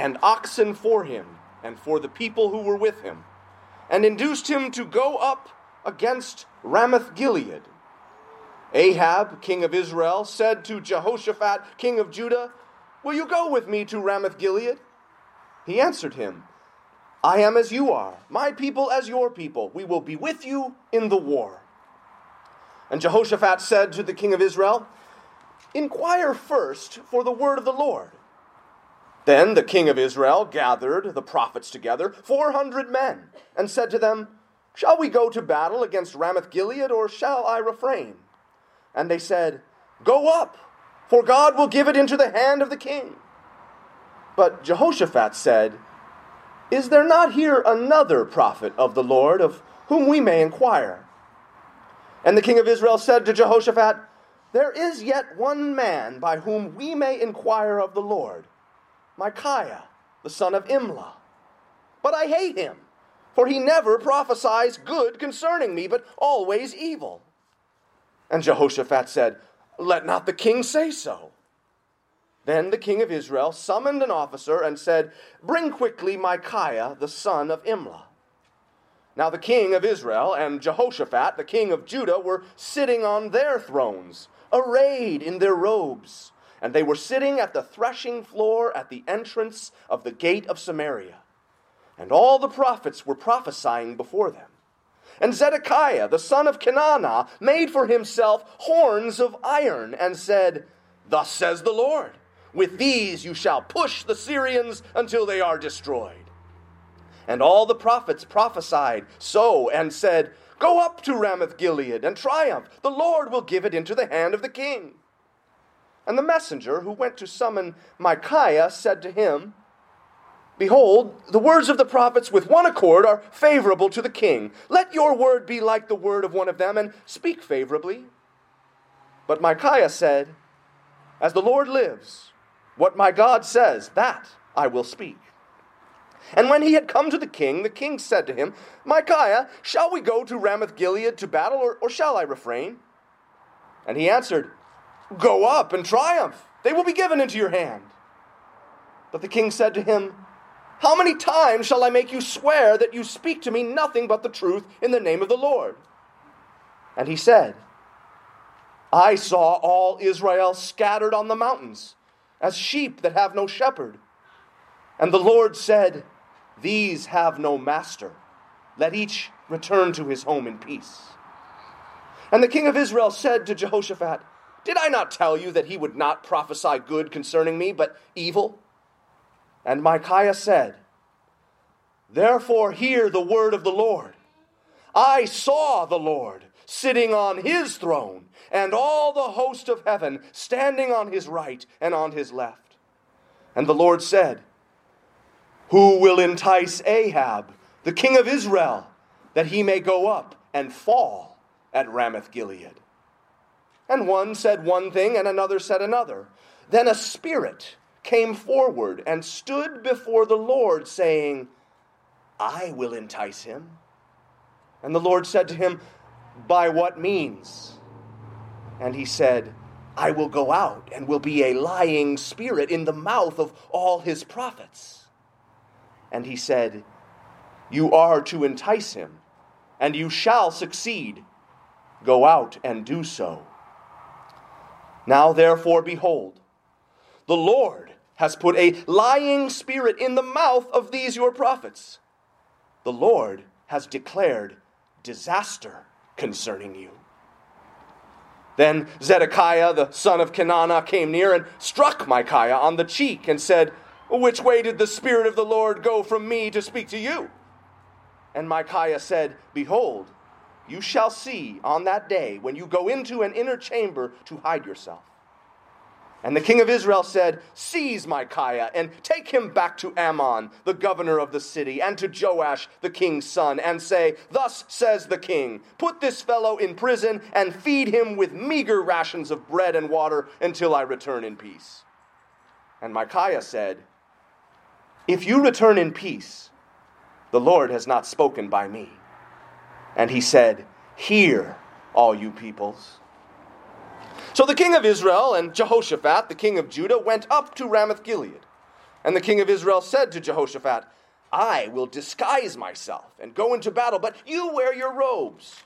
and oxen for him and for the people who were with him, and induced him to go up against Ramoth Gilead. Ahab, king of Israel, said to Jehoshaphat, king of Judah, Will you go with me to Ramoth Gilead? He answered him, I am as you are, my people as your people. We will be with you in the war. And Jehoshaphat said to the king of Israel, Inquire first for the word of the Lord. Then the king of Israel gathered the prophets together, four hundred men, and said to them, Shall we go to battle against Ramoth Gilead, or shall I refrain? And they said, Go up, for God will give it into the hand of the king. But Jehoshaphat said, Is there not here another prophet of the Lord, of whom we may inquire? And the king of Israel said to Jehoshaphat, There is yet one man by whom we may inquire of the Lord, Micaiah, the son of Imlah. But I hate him, for he never prophesies good concerning me, but always evil. And Jehoshaphat said, Let not the king say so. Then the king of Israel summoned an officer and said, Bring quickly Micaiah, the son of Imlah. Now the king of Israel and Jehoshaphat, the king of Judah, were sitting on their thrones, arrayed in their robes, and they were sitting at the threshing floor at the entrance of the gate of Samaria. And all the prophets were prophesying before them. And Zedekiah, the son of Kenaanah, made for himself horns of iron, and said, Thus says the Lord, with these you shall push the Syrians until they are destroyed. And all the prophets prophesied so and said, Go up to Ramoth Gilead and triumph. The Lord will give it into the hand of the king. And the messenger who went to summon Micaiah said to him, Behold, the words of the prophets with one accord are favorable to the king. Let your word be like the word of one of them, and speak favorably. But Micaiah said, As the Lord lives, what my God says, that I will speak. And when he had come to the king, the king said to him, Micaiah, shall we go to Ramoth Gilead to battle, or, or shall I refrain? And he answered, Go up and triumph. They will be given into your hand. But the king said to him, How many times shall I make you swear that you speak to me nothing but the truth in the name of the Lord? And he said, I saw all Israel scattered on the mountains, as sheep that have no shepherd. And the Lord said, these have no master. Let each return to his home in peace. And the king of Israel said to Jehoshaphat, Did I not tell you that he would not prophesy good concerning me, but evil? And Micaiah said, Therefore hear the word of the Lord. I saw the Lord sitting on his throne, and all the host of heaven standing on his right and on his left. And the Lord said, who will entice Ahab, the king of Israel, that he may go up and fall at Ramoth Gilead? And one said one thing, and another said another. Then a spirit came forward and stood before the Lord, saying, I will entice him. And the Lord said to him, By what means? And he said, I will go out and will be a lying spirit in the mouth of all his prophets. And he said, You are to entice him, and you shall succeed. Go out and do so. Now, therefore, behold, the Lord has put a lying spirit in the mouth of these your prophets. The Lord has declared disaster concerning you. Then Zedekiah, the son of Kenaanah, came near and struck Micaiah on the cheek and said, which way did the Spirit of the Lord go from me to speak to you? And Micaiah said, Behold, you shall see on that day when you go into an inner chamber to hide yourself. And the king of Israel said, Seize Micaiah and take him back to Amon, the governor of the city, and to Joash, the king's son, and say, Thus says the king, Put this fellow in prison and feed him with meager rations of bread and water until I return in peace. And Micaiah said, if you return in peace, the Lord has not spoken by me. And he said, Hear, all you peoples. So the king of Israel and Jehoshaphat, the king of Judah, went up to Ramoth Gilead. And the king of Israel said to Jehoshaphat, I will disguise myself and go into battle, but you wear your robes.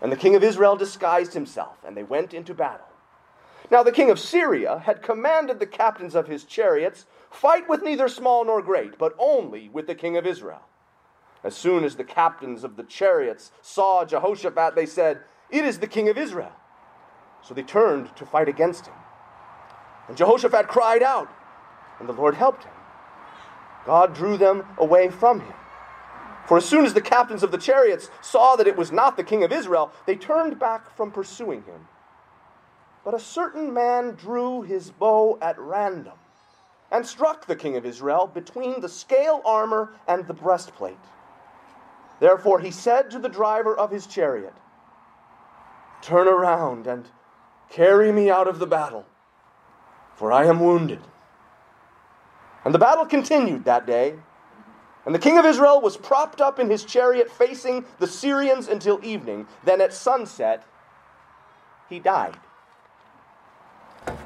And the king of Israel disguised himself, and they went into battle. Now the king of Syria had commanded the captains of his chariots, Fight with neither small nor great, but only with the king of Israel. As soon as the captains of the chariots saw Jehoshaphat, they said, It is the king of Israel. So they turned to fight against him. And Jehoshaphat cried out, and the Lord helped him. God drew them away from him. For as soon as the captains of the chariots saw that it was not the king of Israel, they turned back from pursuing him. But a certain man drew his bow at random and struck the king of Israel between the scale armor and the breastplate. Therefore he said to the driver of his chariot, Turn around and carry me out of the battle, for I am wounded. And the battle continued that day. And the king of Israel was propped up in his chariot facing the Syrians until evening. Then at sunset, he died.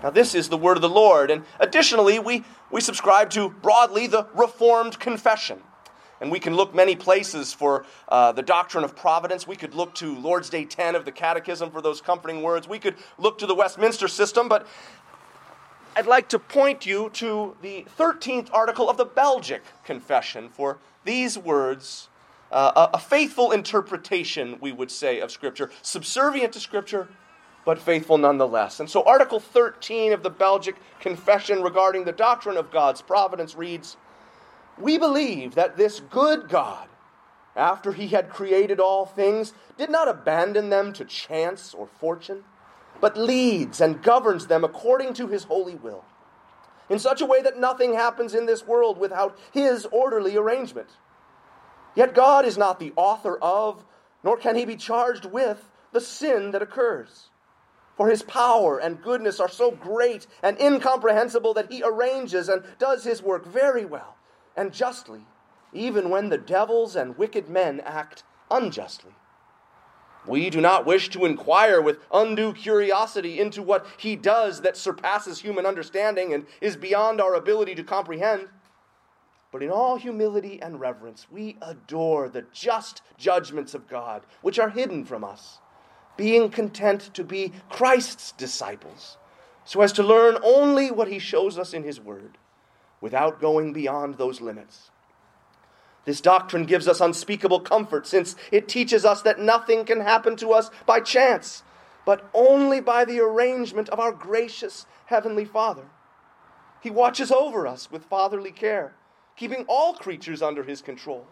Now, this is the word of the Lord. And additionally, we, we subscribe to broadly the Reformed confession. And we can look many places for uh, the doctrine of providence. We could look to Lord's Day 10 of the Catechism for those comforting words. We could look to the Westminster system, but I'd like to point you to the 13th article of the Belgic Confession for these words, uh, a, a faithful interpretation, we would say, of Scripture, subservient to Scripture, but faithful nonetheless. And so, Article 13 of the Belgic Confession regarding the doctrine of God's providence reads We believe that this good God, after he had created all things, did not abandon them to chance or fortune but leads and governs them according to his holy will, in such a way that nothing happens in this world without his orderly arrangement. Yet God is not the author of, nor can he be charged with, the sin that occurs. For his power and goodness are so great and incomprehensible that he arranges and does his work very well and justly, even when the devils and wicked men act unjustly. We do not wish to inquire with undue curiosity into what he does that surpasses human understanding and is beyond our ability to comprehend. But in all humility and reverence, we adore the just judgments of God, which are hidden from us, being content to be Christ's disciples, so as to learn only what he shows us in his word, without going beyond those limits. This doctrine gives us unspeakable comfort since it teaches us that nothing can happen to us by chance, but only by the arrangement of our gracious Heavenly Father. He watches over us with fatherly care, keeping all creatures under His control,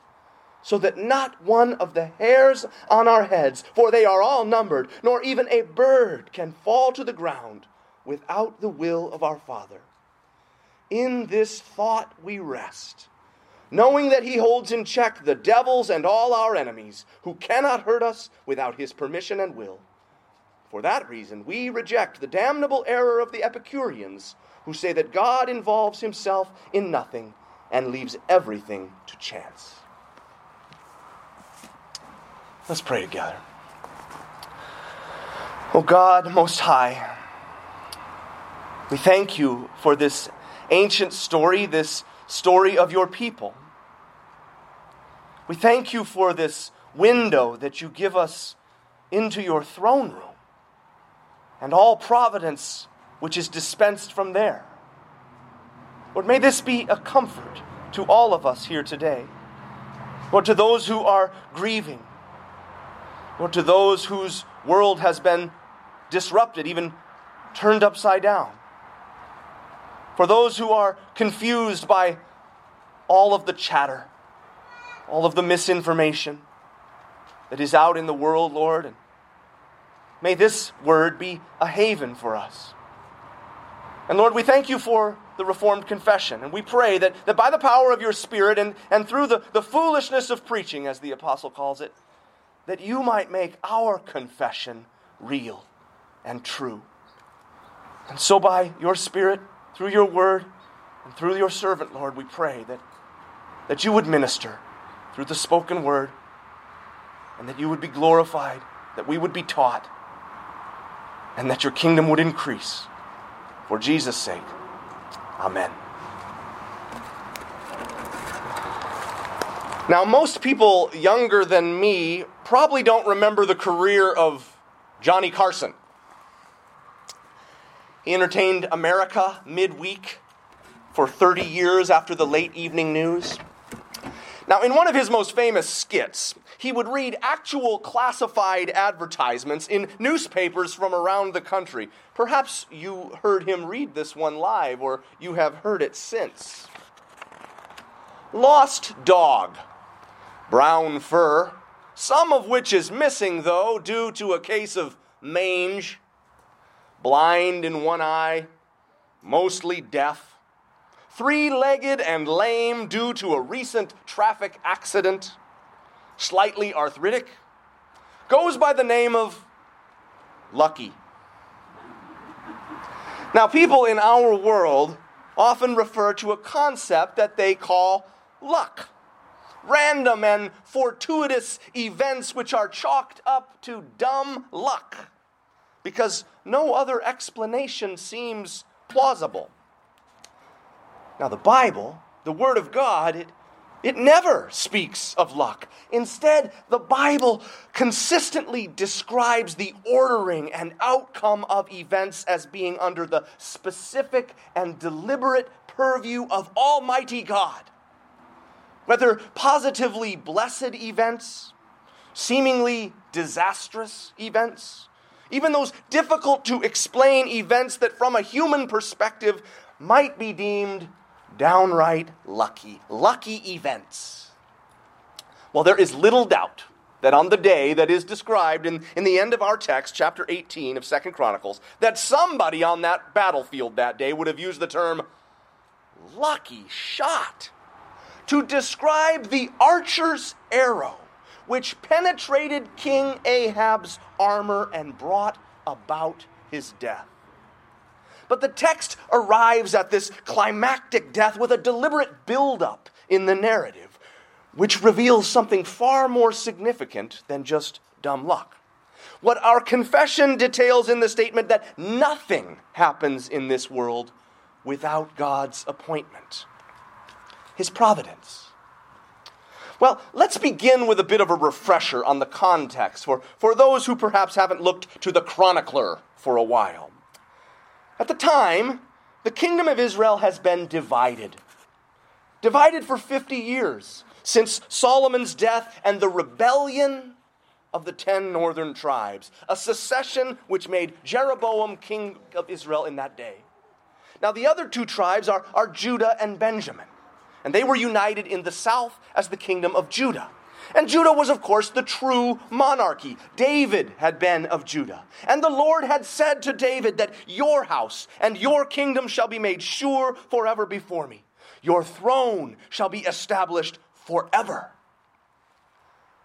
so that not one of the hairs on our heads, for they are all numbered, nor even a bird can fall to the ground without the will of our Father. In this thought we rest knowing that he holds in check the devils and all our enemies, who cannot hurt us without his permission and will. For that reason, we reject the damnable error of the Epicureans, who say that God involves himself in nothing and leaves everything to chance. Let's pray together. O oh God, Most High, we thank you for this ancient story, this story of your people. We thank you for this window that you give us into your throne room and all providence which is dispensed from there. Lord, may this be a comfort to all of us here today. Lord, to those who are grieving, Lord, to those whose world has been disrupted, even turned upside down. For those who are confused by all of the chatter all of the misinformation that is out in the world, Lord. And may this word be a haven for us. And Lord, we thank you for the Reformed confession. And we pray that, that by the power of your Spirit and, and through the, the foolishness of preaching, as the apostle calls it, that you might make our confession real and true. And so, by your Spirit, through your word and through your servant, Lord, we pray that, that you would minister through the spoken word and that you would be glorified, that we would be taught, and that your kingdom would increase. For Jesus' sake, amen. Now, most people younger than me probably don't remember the career of Johnny Carson. He entertained America midweek for 30 years after the late evening news. Now, in one of his most famous skits, he would read actual classified advertisements in newspapers from around the country. Perhaps you heard him read this one live, or you have heard it since. Lost dog brown fur, some of which is missing, though, due to a case of mange, blind in one eye, mostly deaf, three legged and lame due to a recent traffic accident, slightly arthritic, goes by the name of Lucky. Now, people in our world often refer to a concept that they call luck random and fortuitous events which are chalked up to dumb luck because no other explanation seems plausible. Now, the Bible, the Word of God, it, it never speaks of luck. Instead, the Bible consistently describes the ordering and outcome of events as being under the specific and deliberate purview of Almighty God whether positively blessed events, seemingly disastrous events, even those difficult to explain events that from a human perspective might be deemed downright lucky, lucky events. Well, there is little doubt that on the day that is described in, in the end of our text, chapter 18 of Second Chronicles, that somebody on that battlefield that day would have used the term lucky shot to describe the archer's arrow which penetrated King Ahab's armor and brought about his death. But the text arrives at this climactic death with a deliberate buildup in the narrative, which reveals something far more significant than just dumb luck. What our confession details in the statement that nothing happens in this world without God's appointment his providence. Well, let's begin with a bit of a refresher on the context for, for those who perhaps haven't looked to the chronicler for a while. At the time, the kingdom of Israel has been divided. Divided for 50 years since Solomon's death and the rebellion of the ten northern tribes, a secession which made Jeroboam king of Israel in that day. Now, the other two tribes are, are Judah and Benjamin and they were united in the south as the kingdom of Judah. And Judah was, of course, the true monarchy. David had been of Judah. And the Lord had said to David that your house and your kingdom shall be made sure forever before me. Your throne shall be established forever.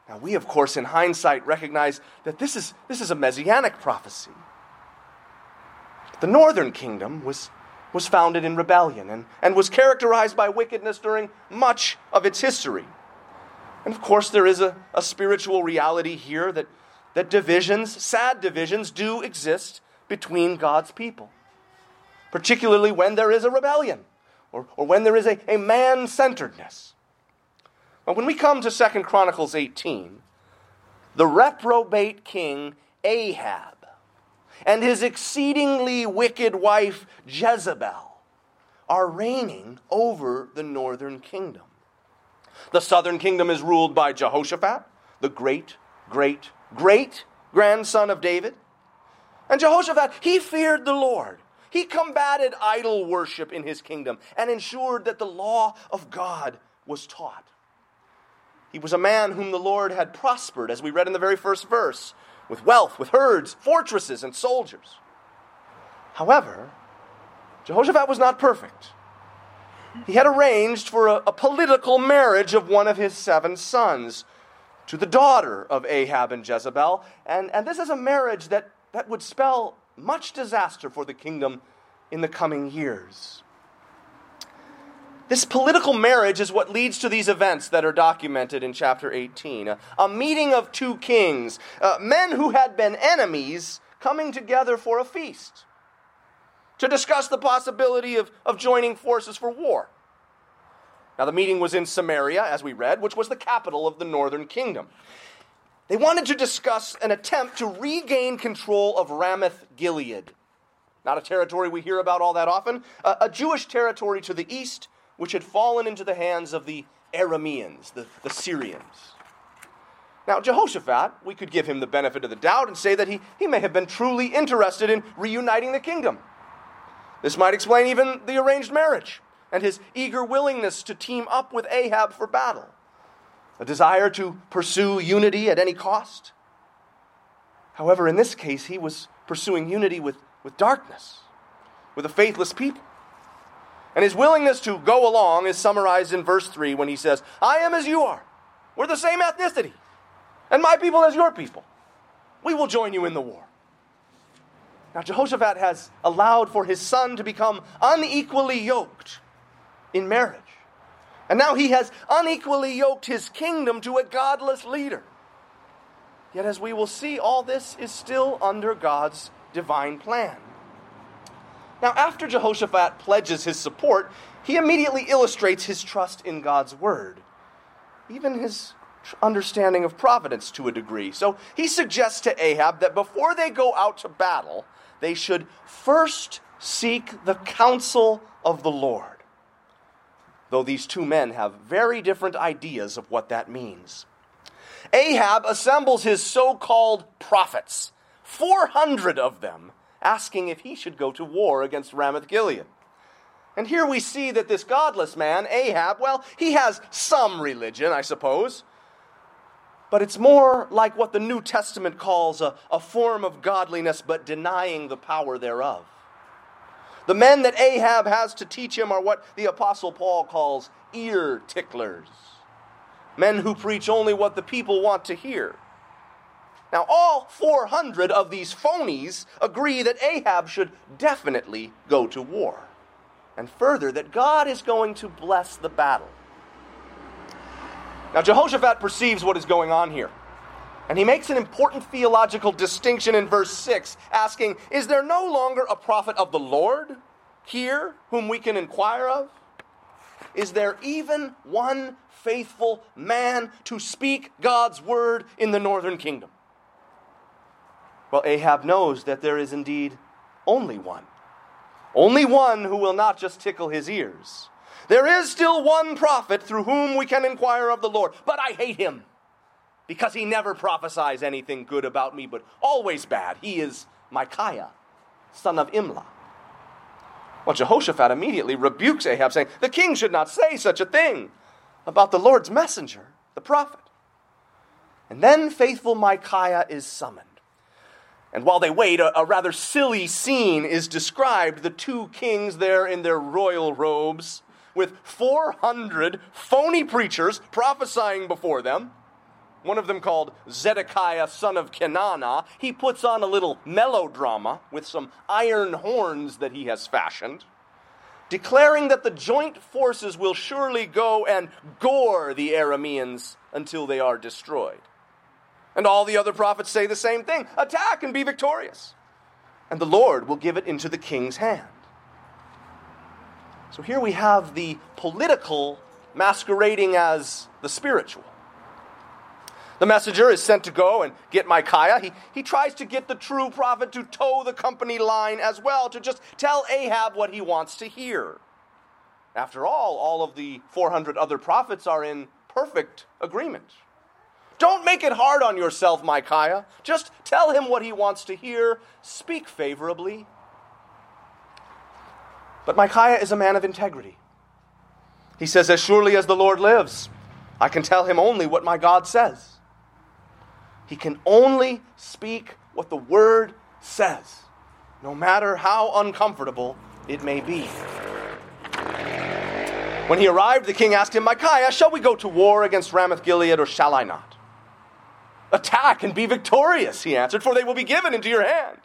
Now, we, of course, in hindsight, recognize that this is, this is a messianic prophecy. The northern kingdom was was founded in rebellion and, and was characterized by wickedness during much of its history. And of course, there is a, a spiritual reality here that, that divisions, sad divisions, do exist between God's people, particularly when there is a rebellion or, or when there is a, a man centeredness. But when we come to Second Chronicles 18, the reprobate king Ahab and his exceedingly wicked wife Jezebel are reigning over the northern kingdom. The southern kingdom is ruled by Jehoshaphat, the great, great, great grandson of David. And Jehoshaphat, he feared the Lord. He combated idol worship in his kingdom and ensured that the law of God was taught. He was a man whom the Lord had prospered, as we read in the very first verse with wealth, with herds, fortresses, and soldiers. However, Jehoshaphat was not perfect. He had arranged for a, a, political marriage of one of his seven sons to the daughter of Ahab and Jezebel. And, and this is a marriage that, that would spell much disaster for the kingdom in the coming years. This political marriage is what leads to these events that are documented in chapter 18. A, a meeting of two kings, uh, men who had been enemies, coming together for a feast to discuss the possibility of, of joining forces for war. Now, the meeting was in Samaria, as we read, which was the capital of the northern kingdom. They wanted to discuss an attempt to regain control of Ramoth Gilead. Not a territory we hear about all that often, a, a, Jewish territory to the east, which had fallen into the hands of the Arameans, the, the Syrians. Now, Jehoshaphat, we could give him the benefit of the doubt and say that he, he may have been truly interested in reuniting the kingdom. This might explain even the arranged marriage and his eager willingness to team up with Ahab for battle, a desire to pursue unity at any cost. However, in this case, he was pursuing unity with, with darkness, with a faithless people. And his willingness to go along is summarized in verse 3 when he says, I am as you are. We're the same ethnicity and my people as your people. We will join you in the war. Now, Jehoshaphat has allowed for his son to become unequally yoked in marriage. And now he has unequally yoked his kingdom to a godless leader. Yet, as we will see, all this is still under God's divine plan. Now, after Jehoshaphat pledges his support, he immediately illustrates his trust in God's word, even his understanding of providence to a degree. So he suggests to Ahab that before they go out to battle, they should first seek the counsel of the Lord. Though these two men have very different ideas of what that means. Ahab assembles his so called prophets, 400 of them, asking if he should go to war against Ramoth Gilead. And here we see that this godless man, Ahab, well, he has some religion, I suppose but it's more like what the New Testament calls a, a form of godliness, but denying the power thereof. The men that Ahab has to teach him are what the Apostle Paul calls ear ticklers men who preach only what the people want to hear. Now, all 400 of these phonies agree that Ahab should definitely go to war. And further, that God is going to bless the battle. Now, Jehoshaphat perceives what is going on here. And he makes an important theological distinction in verse 6, asking, Is there no longer a prophet of the Lord here whom we can inquire of? Is there even one faithful man to speak God's word in the northern kingdom? Well, Ahab knows that there is indeed only one. Only one who will not just tickle his ears, there is still one prophet through whom we can inquire of the Lord, but I hate him because he never prophesies anything good about me, but always bad. He is Micaiah, son of Imlah. Well, Jehoshaphat immediately rebukes Ahab, saying, The king should not say such a thing about the Lord's messenger, the prophet. And then faithful Micaiah is summoned. And while they wait, a, a, rather silly scene is described. The two kings there in their royal robes, with 400 phony preachers prophesying before them. One of them called Zedekiah, son of Kenaanah. He puts on a little melodrama with some iron horns that he has fashioned, declaring that the joint forces will surely go and gore the Arameans until they are destroyed. And all the other prophets say the same thing attack and be victorious. And the Lord will give it into the king's hand. So here we have the political masquerading as the spiritual. The messenger is sent to go and get Micaiah. He, he tries to get the true prophet to toe the company line as well, to just tell Ahab what he wants to hear. After all, all of the 400 other prophets are in perfect agreement. Don't make it hard on yourself, Micaiah. Just tell him what he wants to hear. Speak favorably. But Micaiah is a man of integrity. He says, As surely as the Lord lives, I can tell him only what my God says. He can only speak what the word says, no matter how uncomfortable it may be. When he arrived, the king asked him, Micaiah, shall we go to war against Ramoth Gilead or shall I not? Attack and be victorious, he answered, for they will be given into your hand.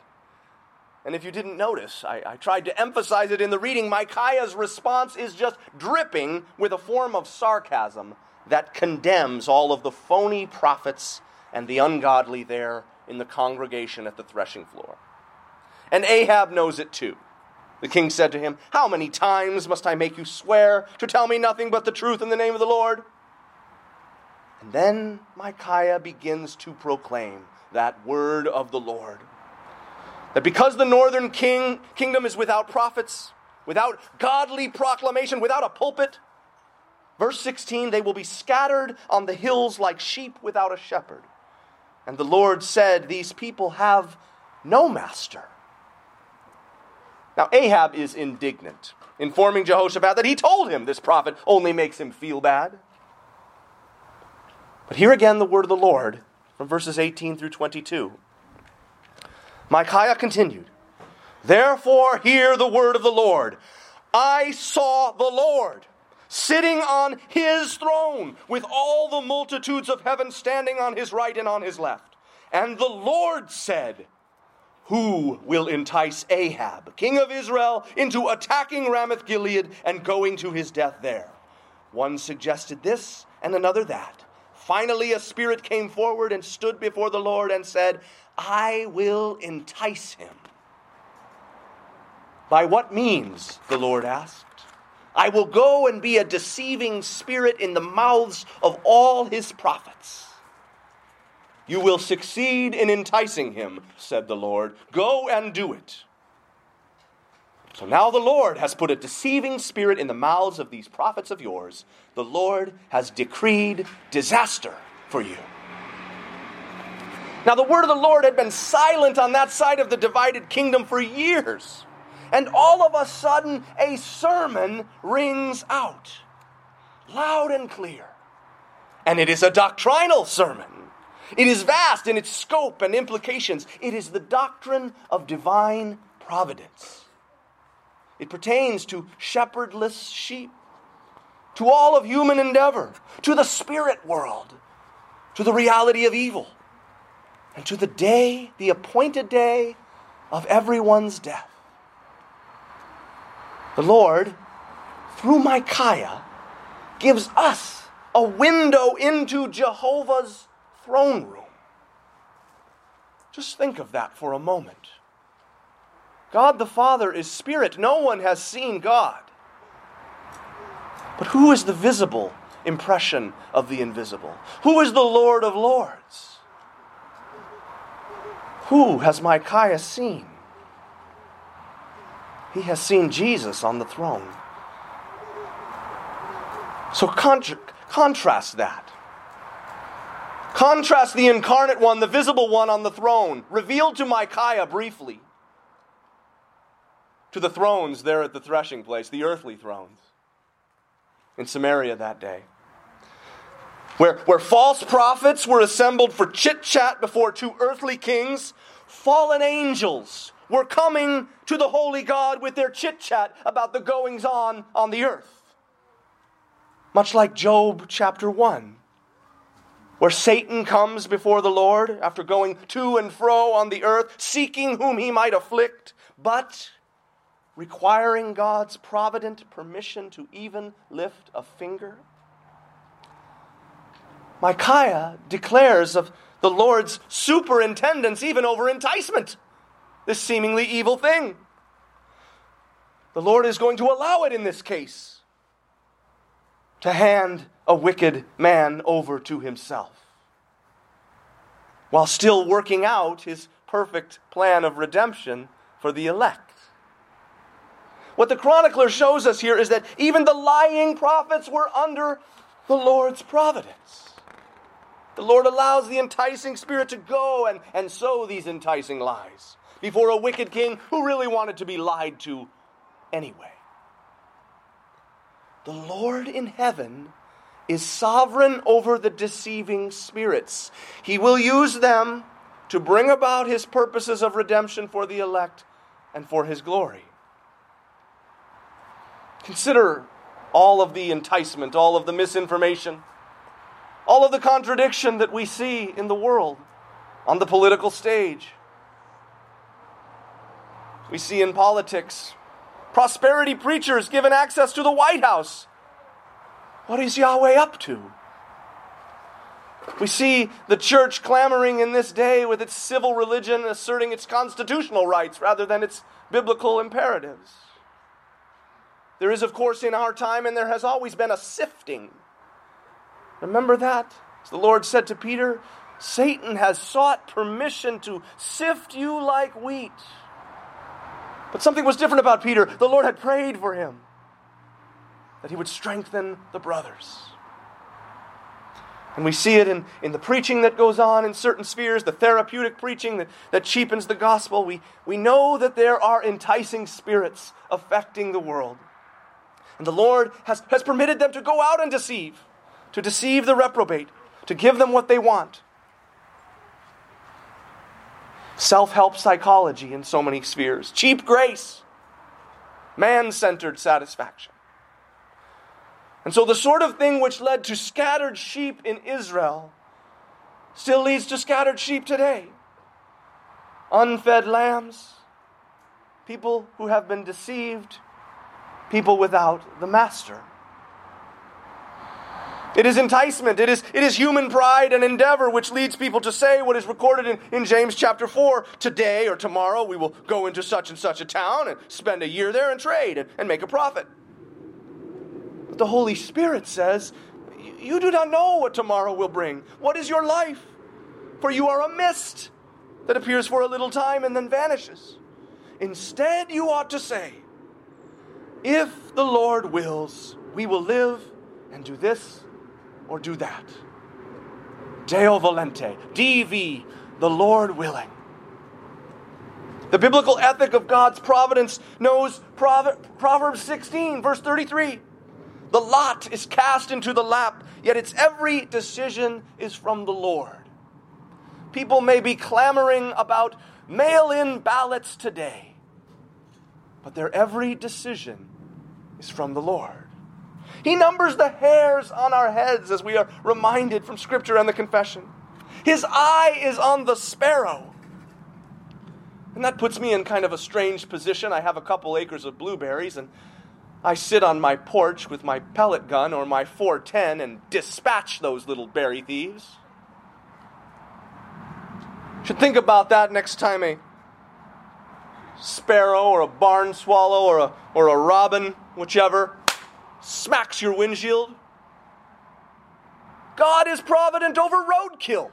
And if you didn't notice, I, I, tried to emphasize it in the reading. Micaiah's response is just dripping with a form of sarcasm that condemns all of the phony prophets and the ungodly there in the congregation at the threshing floor. And Ahab knows it too. The king said to him, How many times must I make you swear to tell me nothing but the truth in the name of the Lord? And then Micaiah begins to proclaim that word of the Lord. That because the northern king, kingdom is without prophets, without godly proclamation, without a pulpit, verse 16, they will be scattered on the hills like sheep without a shepherd. And the Lord said, These people have no master. Now, Ahab is indignant, informing Jehoshaphat that he told him this prophet only makes him feel bad. But here again, the word of the Lord from verses 18 through 22. Micaiah continued, Therefore, hear the word of the Lord. I saw the Lord sitting on his throne, with all the multitudes of heaven standing on his right and on his left. And the Lord said, who will entice Ahab, king of Israel, into attacking Ramoth Gilead and going to his death there? One suggested this and another that. Finally, a spirit came forward and stood before the Lord and said, I will entice him. By what means? the Lord asked. I will go and be a deceiving spirit in the mouths of all his prophets. You will succeed in enticing him, said the Lord. Go and do it. So now the Lord has put a deceiving spirit in the mouths of these prophets of yours. The Lord has decreed disaster for you. Now, the word of the Lord had been silent on that side of the divided kingdom for years. And all of a sudden, a sermon rings out loud and clear. And it is a doctrinal sermon. It is vast in its scope and implications. It is the doctrine of divine providence. It pertains to shepherdless sheep, to all of human endeavor, to the spirit world, to the reality of evil, and to the day, the appointed day of everyone's death. The Lord, through Micaiah, gives us a window into Jehovah's throne room. Just think of that for a moment. God the Father is spirit. No one has seen God. But who is the visible impression of the invisible? Who is the Lord of Lords? Who has Micaiah seen? He has seen Jesus on the throne. So contra- contrast that Contrast the incarnate one, the visible one on the throne, revealed to Micaiah briefly, to the thrones there at the threshing place, the earthly thrones in Samaria that day. Where, where false prophets were assembled for chit chat before two earthly kings, fallen angels were coming to the holy God with their chit chat about the goings on on the earth. Much like Job chapter 1 where Satan comes before the Lord after going to and fro on the earth, seeking whom he might afflict, but requiring God's provident permission to even lift a finger? Micaiah declares of the Lord's superintendence even over enticement, this seemingly evil thing. The Lord is going to allow it in this case to hand a wicked man over to himself while still working out his perfect plan of redemption for the elect. What the chronicler shows us here is that even the lying prophets were under the Lord's providence. The Lord allows the enticing spirit to go and, and sow these enticing lies before a wicked king who really wanted to be lied to anyway. The Lord in heaven is sovereign over the deceiving spirits. He will use them to bring about his purposes of redemption for the elect and for his glory. Consider all of the enticement, all of the misinformation, all of the contradiction that we see in the world on the political stage. We see in politics prosperity preachers given access to the White House what is Yahweh up to? We see the church clamoring in this day with its civil religion asserting its constitutional rights rather than its biblical imperatives. There is, of course, in our time, and there has always been a sifting. Remember that? As the Lord said to Peter, Satan has sought permission to sift you like wheat. But something was different about Peter. The Lord had prayed for him that he would strengthen the brothers. And we see it in, in the preaching that goes on in certain spheres, the therapeutic preaching that, that cheapens the gospel. We, we know that there are enticing spirits affecting the world. And the Lord has, has permitted them to go out and deceive, to deceive the reprobate, to give them what they want. Self help psychology in so many spheres, cheap grace, man centered satisfaction. And so the sort of thing which led to scattered sheep in Israel still leads to scattered sheep today. Unfed lambs, people who have been deceived, people without the master. It is enticement. It is, it is human pride and endeavor which leads people to say what is recorded in, in James chapter 4 today or tomorrow we will go into such and such a town and spend a year there and trade and, and make a profit. But the Holy Spirit says, You do not know what tomorrow will bring. What is your life? For you are a mist that appears for a little time and then vanishes. Instead, you ought to say, If the Lord wills, we will live and do this or do that. Deo volente, DV, the Lord willing. The biblical ethic of God's providence knows Proverbs 16, verse 33. The lot is cast into the lap, yet its every decision is from the Lord. People may be clamoring about mail in ballots today, but their every decision is from the Lord. He numbers the hairs on our heads as we are reminded from Scripture and the confession. His eye is on the sparrow. And that puts me in kind of a strange position. I have a couple acres of blueberries, and I sit on my porch with my pellet gun or my 410 and dispatch those little berry thieves. Should think about that next time a sparrow or a barn swallow or a, or a robin, whichever, smacks your windshield. God is provident over roadkill,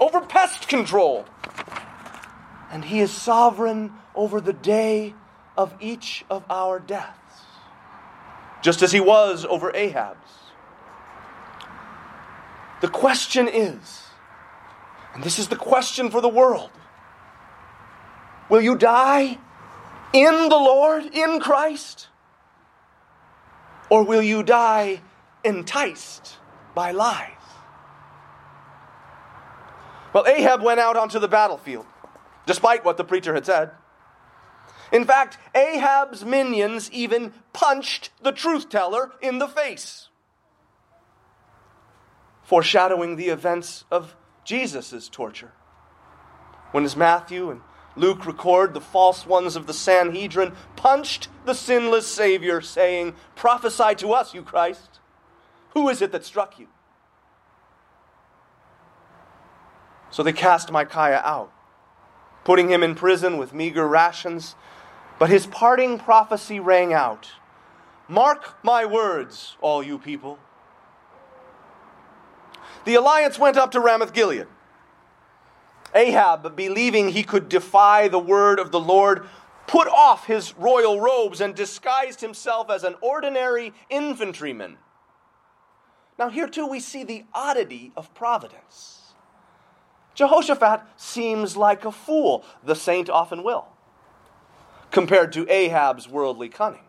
over pest control, and He is sovereign over the day of each of our deaths, just as he was over Ahab's. The question is, and this is the question for the world will you die in the Lord, in Christ? Or will you die enticed by lies? Well, Ahab went out onto the battlefield, despite what the preacher had said. In fact, Ahab's minions even punched the truth teller in the face, foreshadowing the events of Jesus' torture. When as Matthew and Luke record, the false ones of the Sanhedrin punched the sinless Savior, saying, Prophesy to us, you Christ. Who is it that struck you? So they cast Micaiah out, putting him in prison with meager rations but his parting prophecy rang out Mark my words, all you people. The alliance went up to Ramoth Gilead. Ahab, believing he could defy the word of the Lord, put off his royal robes and disguised himself as an ordinary infantryman. Now, here too, we see the oddity of providence. Jehoshaphat seems like a fool. The saint often will compared to Ahab's worldly cunning.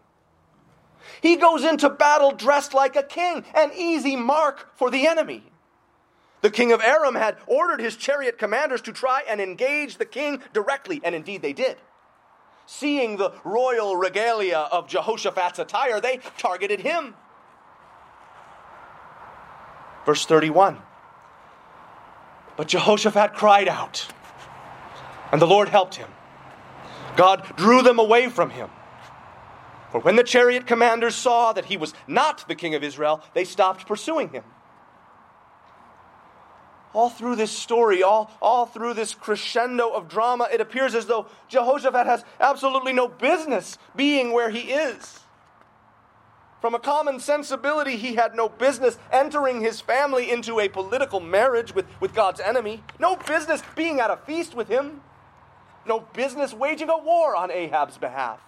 He goes into battle dressed like a king, an easy mark for the enemy. The king of Aram had ordered his chariot commanders to try and engage the king directly, and indeed they did. Seeing the royal regalia of Jehoshaphat's attire, they targeted him. Verse 31 But Jehoshaphat cried out, and the Lord helped him. God drew them away from him. For when the chariot commanders saw that he was not the king of Israel, they stopped pursuing him. All through this story, all, all through this crescendo of drama, it appears as though Jehoshaphat has absolutely no business being where he is. From a common sensibility, he had no business entering his family into a political marriage with, with God's enemy, no business being at a feast with him, no business waging a war on Ahab's behalf,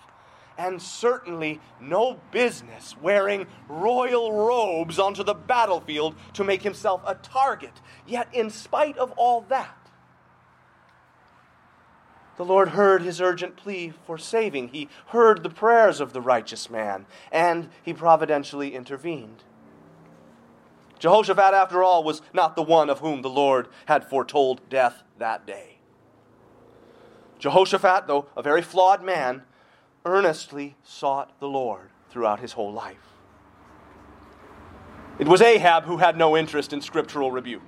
and certainly no business wearing royal robes onto the battlefield to make himself a target. Yet, in spite of all that, the Lord heard his urgent plea for saving. He heard the prayers of the righteous man, and he providentially intervened. Jehoshaphat, after all, was not the one of whom the Lord had foretold death that day. Jehoshaphat, though a very flawed man, earnestly sought the Lord throughout his whole life. It was Ahab who had no interest in scriptural rebuke.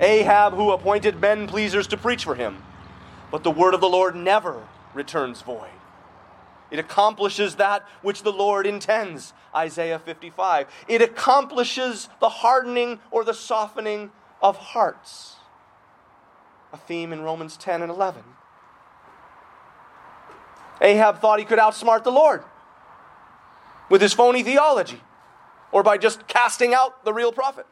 Ahab who appointed men pleasers to preach for him but the word of the Lord never returns void. It accomplishes that which the Lord intends. Isaiah 55. It accomplishes the hardening or the softening of hearts. A theme in Romans 10 and 11. Ahab thought he could outsmart the Lord with his phony theology or by just casting out the real prophet.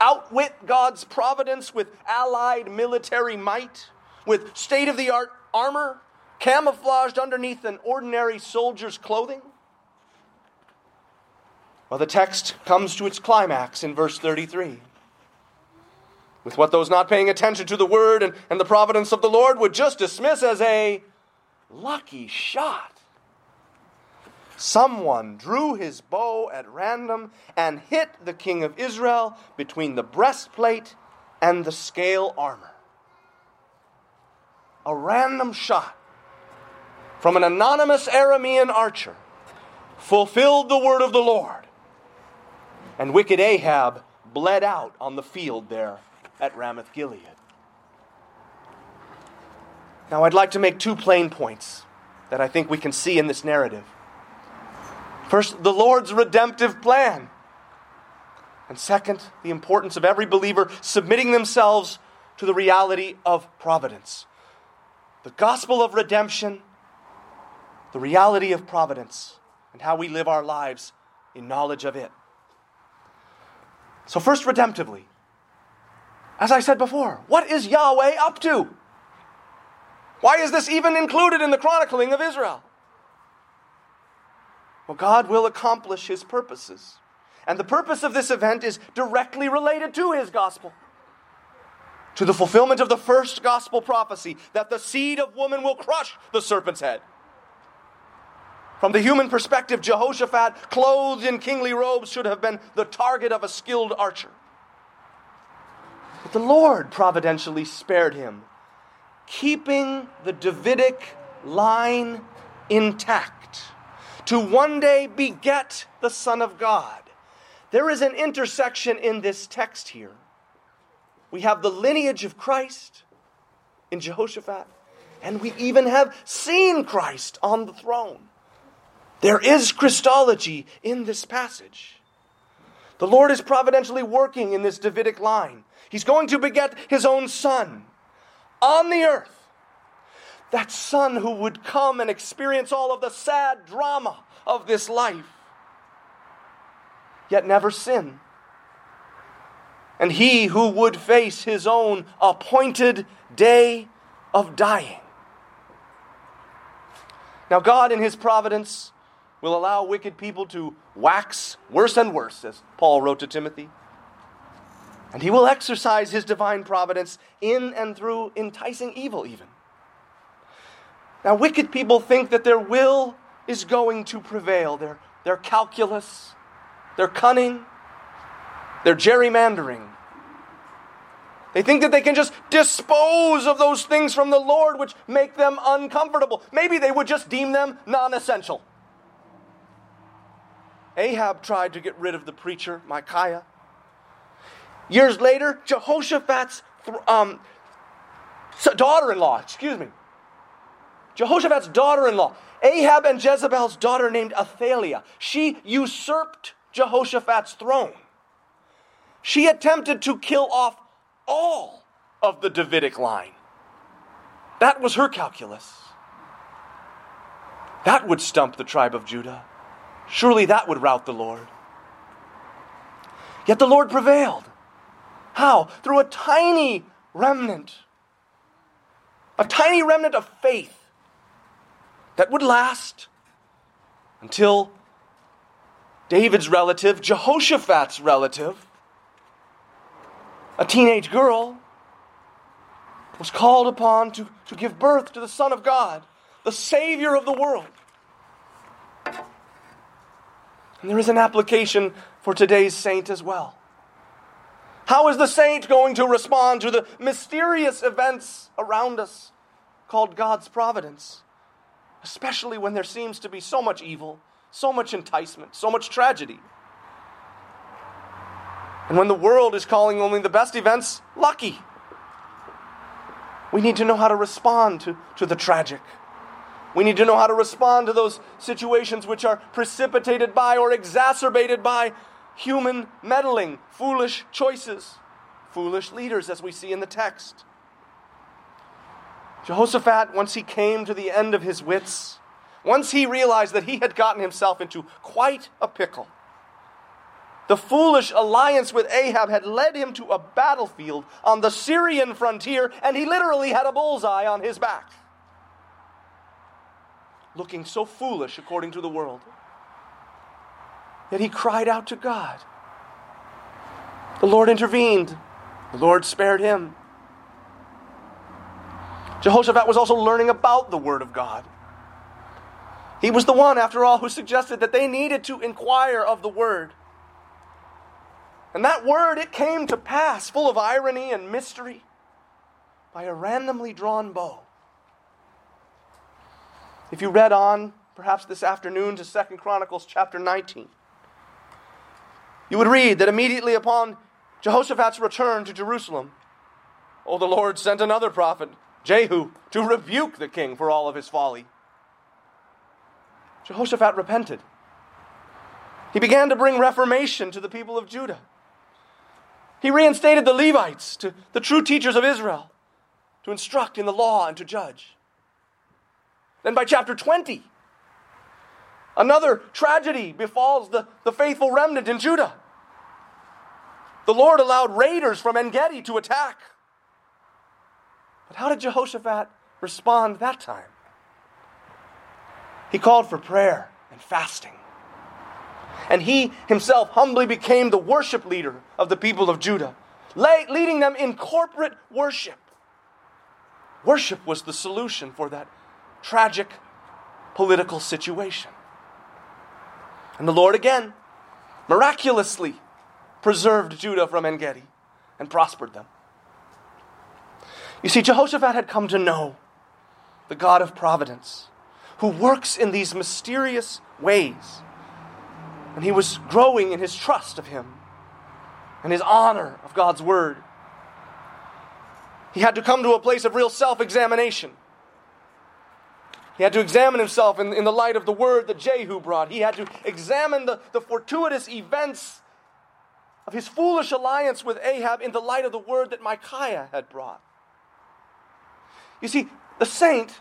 Outwit God's providence with allied military might with state of the art armor camouflaged underneath an ordinary soldier's clothing? Well, the text comes to its climax in verse 33 with what those not paying attention to the word and, and the providence of the Lord would just dismiss as a lucky shot. Someone drew his bow at random and hit the king of Israel between the breastplate and the scale armor a random shot from an anonymous Aramean archer fulfilled the word of the Lord. And wicked Ahab bled out on the field there at Ramoth Gilead. Now, I'd like to make two plain points that I think we can see in this narrative. First, the Lord's redemptive plan. And second, the importance of every believer submitting themselves to the reality of providence the gospel of redemption, the reality of providence, and how we live our lives in knowledge of it. So, first, redemptively, as I said before, what is Yahweh up to? Why is this even included in the chronicling of Israel? Well, God will accomplish his purposes. And the purpose of this event is directly related to his gospel to the fulfillment of the first gospel prophecy that the seed of woman will crush the serpent's head. From the human perspective, Jehoshaphat, clothed in kingly robes, should have been the target of a skilled archer. But the Lord providentially spared him, keeping the Davidic line intact to one day beget the Son of God. There is an intersection in this text here we have the lineage of Christ in Jehoshaphat, and we even have seen Christ on the throne. There is Christology in this passage. The Lord is providentially working in this Davidic line. He's going to beget his own son on the earth. That son who would come and experience all of the sad drama of this life, yet never sin and he who would face his own appointed day of dying. Now, God, in his providence, will allow wicked people to wax worse and worse, as Paul wrote to Timothy. And he will exercise his divine providence in and through enticing evil, even. Now, wicked people think that their will is going to prevail, their, their calculus, their cunning, they're gerrymandering. They think that they can just dispose of those things from the Lord which make them uncomfortable. Maybe they would just deem them non essential. Ahab tried to get rid of the preacher, Micaiah. Years later, Jehoshaphat's um, daughter in law, excuse me, Jehoshaphat's daughter in law, Ahab and Jezebel's daughter named Athaliah, she usurped Jehoshaphat's throne. She attempted to kill off all of the Davidic line. That was her calculus. That would stump the tribe of Judah. Surely that would rout the Lord. Yet the Lord prevailed. How? Through a tiny remnant. A tiny remnant of faith that would last until David's relative, Jehoshaphat's relative, a teenage girl, was called upon to, to give birth to the Son of God, the Savior of the world. And there is an application for today's saint as well. How is the saint going to respond to the mysterious events around us called God's providence? Especially when there seems to be so much evil, so much enticement, so much tragedy. And when the world is calling only the best events lucky. We need to know how to respond to, to the tragic. We need to know how to respond to those situations which are precipitated by or exacerbated by human meddling, foolish choices, foolish leaders, as we see in the text. Jehoshaphat, once he came to the end of his wits, once he realized that he had gotten himself into quite a pickle, the foolish alliance with Ahab had led him to a battlefield on the Syrian frontier, and he literally had a bullseye on his back. Looking so foolish according to the world. Yet he cried out to God. The Lord intervened, the Lord spared him. Jehoshaphat was also learning about the Word of God. He was the one, after all, who suggested that they needed to inquire of the Word. And that word, it came to pass, full of irony and mystery, by a randomly drawn bow. If you read on, perhaps this afternoon, to Second Chronicles chapter 19, you would read that immediately upon Jehoshaphat's return to Jerusalem, oh, the Lord sent another prophet, Jehu, to rebuke the king for all of his folly. Jehoshaphat repented. He began to bring reformation to the people of Judah. He reinstated the Levites to the true teachers of Israel to instruct in the law and to judge. Then by chapter 20, another tragedy befalls the, the faithful remnant in Judah. The Lord allowed raiders from En Gedi to attack. But how did Jehoshaphat respond that time? He called for prayer and fasting and he himself humbly became the worship leader of the people of Judah, leading them in corporate worship. Worship was the solution for that tragic political situation. And the Lord again miraculously preserved Judah from En Gedi and prospered them. You see, Jehoshaphat had come to know the God of providence, who works in these mysterious ways and he was growing in his trust of him and his honor of God's word. He had to come to a place of real self examination. He had to examine himself in, in the light of the word that Jehu brought. He had to examine the, the fortuitous events of his foolish alliance with Ahab in the light of the word that Micaiah had brought. You see, the saint,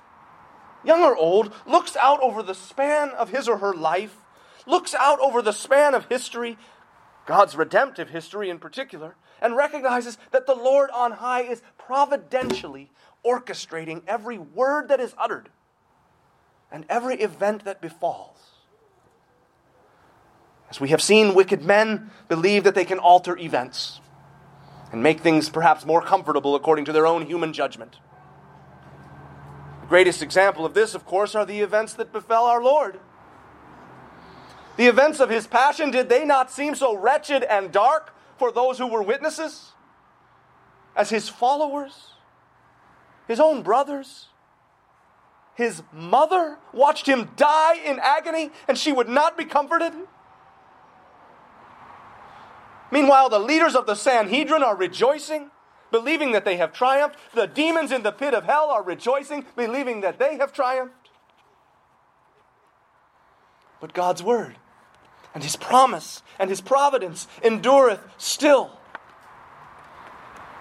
young or old, looks out over the span of his or her life looks out over the span of history, God's redemptive history in particular, and recognizes that the Lord on high is providentially orchestrating every word that is uttered and every event that befalls. As we have seen, wicked men believe that they can alter events and make things perhaps more comfortable according to their own human judgment. The greatest example of this, of course, are the events that befell our Lord. The events of his passion, did they not seem so wretched and dark for those who were witnesses? As his followers, his own brothers, his mother watched him die in agony and she would not be comforted? Meanwhile, the leaders of the Sanhedrin are rejoicing, believing that they have triumphed. The demons in the pit of hell are rejoicing, believing that they have triumphed. But God's word and his promise and his providence endureth still.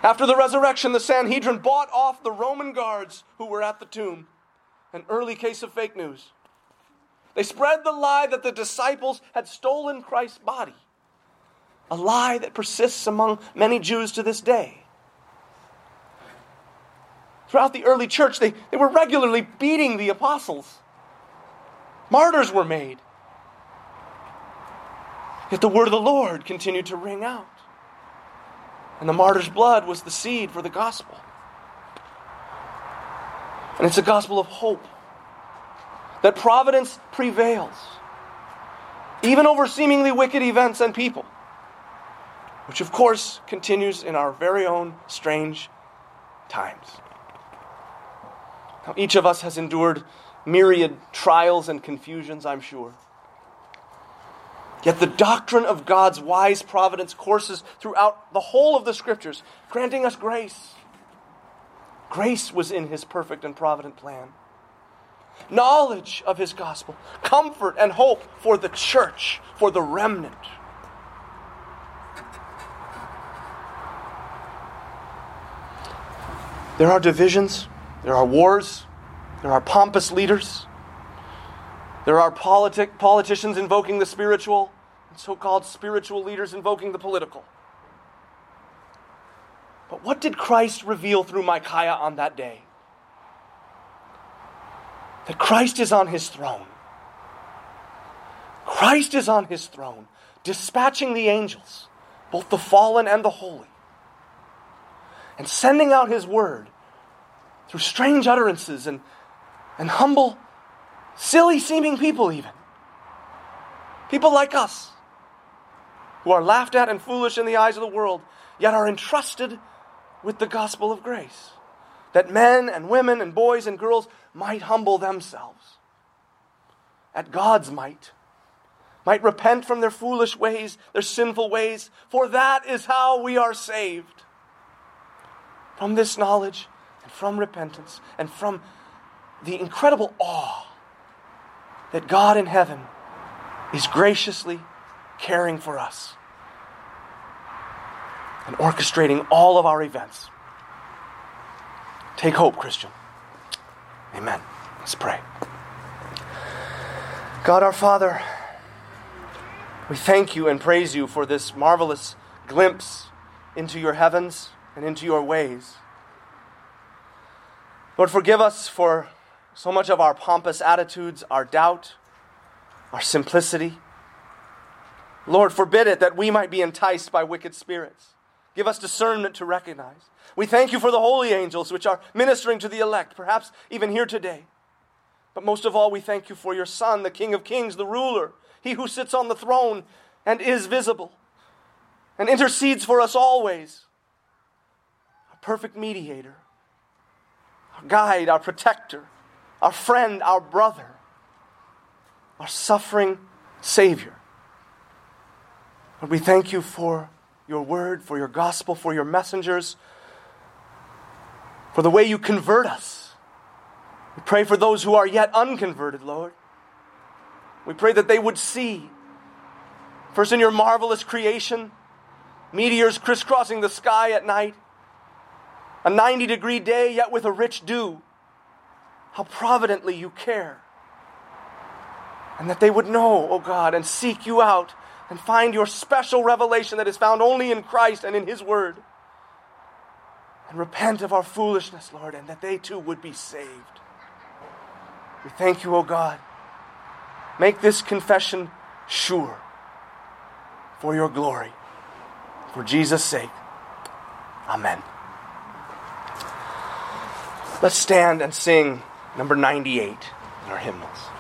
After the resurrection, the Sanhedrin bought off the Roman guards who were at the tomb. An early case of fake news. They spread the lie that the disciples had stolen Christ's body, a lie that persists among many Jews to this day. Throughout the early church, they, they were regularly beating the apostles. Martyrs were made. Yet the word of the Lord continued to ring out. And the martyr's blood was the seed for the gospel. And it's a gospel of hope that providence prevails, even over seemingly wicked events and people, which of course continues in our very own strange times. Now, each of us has endured myriad trials and confusions, I'm sure. Yet the doctrine of God's wise providence courses throughout the whole of the Scriptures, granting us grace. Grace was in His perfect and provident plan. Knowledge of His gospel, comfort and hope for the church, for the remnant. There are divisions, there are wars, there are pompous leaders, there are politic, politicians invoking the spiritual, and so called spiritual leaders invoking the political. But what did Christ reveal through Micaiah on that day? That Christ is on his throne. Christ is on his throne, dispatching the angels, both the fallen and the holy, and sending out his word through strange utterances and, and humble Silly seeming people, even. People like us, who are laughed at and foolish in the eyes of the world, yet are entrusted with the gospel of grace. That men and women and boys and girls might humble themselves at God's might, might repent from their foolish ways, their sinful ways, for that is how we are saved. From this knowledge and from repentance and from the incredible awe that God in heaven is graciously caring for us and orchestrating all of our events. Take hope, Christian. Amen. Let's pray. God our Father, we thank you and praise you for this marvelous glimpse into your heavens and into your ways. Lord, forgive us for so much of our pompous attitudes, our doubt, our simplicity. Lord, forbid it that we might be enticed by wicked spirits. Give us discernment to recognize. We thank you for the holy angels which are ministering to the elect, perhaps even here today. But most of all, we thank you for your Son, the King of Kings, the ruler, he who sits on the throne and is visible and intercedes for us always, perfect mediator, our guide, our protector, our friend, our brother, our suffering Savior. Lord, we thank you for your word, for your gospel, for your messengers, for the way you convert us. We pray for those who are yet unconverted, Lord. We pray that they would see, first in your marvelous creation, meteors crisscrossing the sky at night, a 90 degree day, yet with a rich dew how providently you care. And that they would know, oh God, and seek you out and find your special revelation that is found only in Christ and in His Word. And repent of our foolishness, Lord, and that they too would be saved. We thank you, O oh God. Make this confession sure for your glory. For Jesus' sake. Amen. Let's stand and sing number 98 in our hymnals.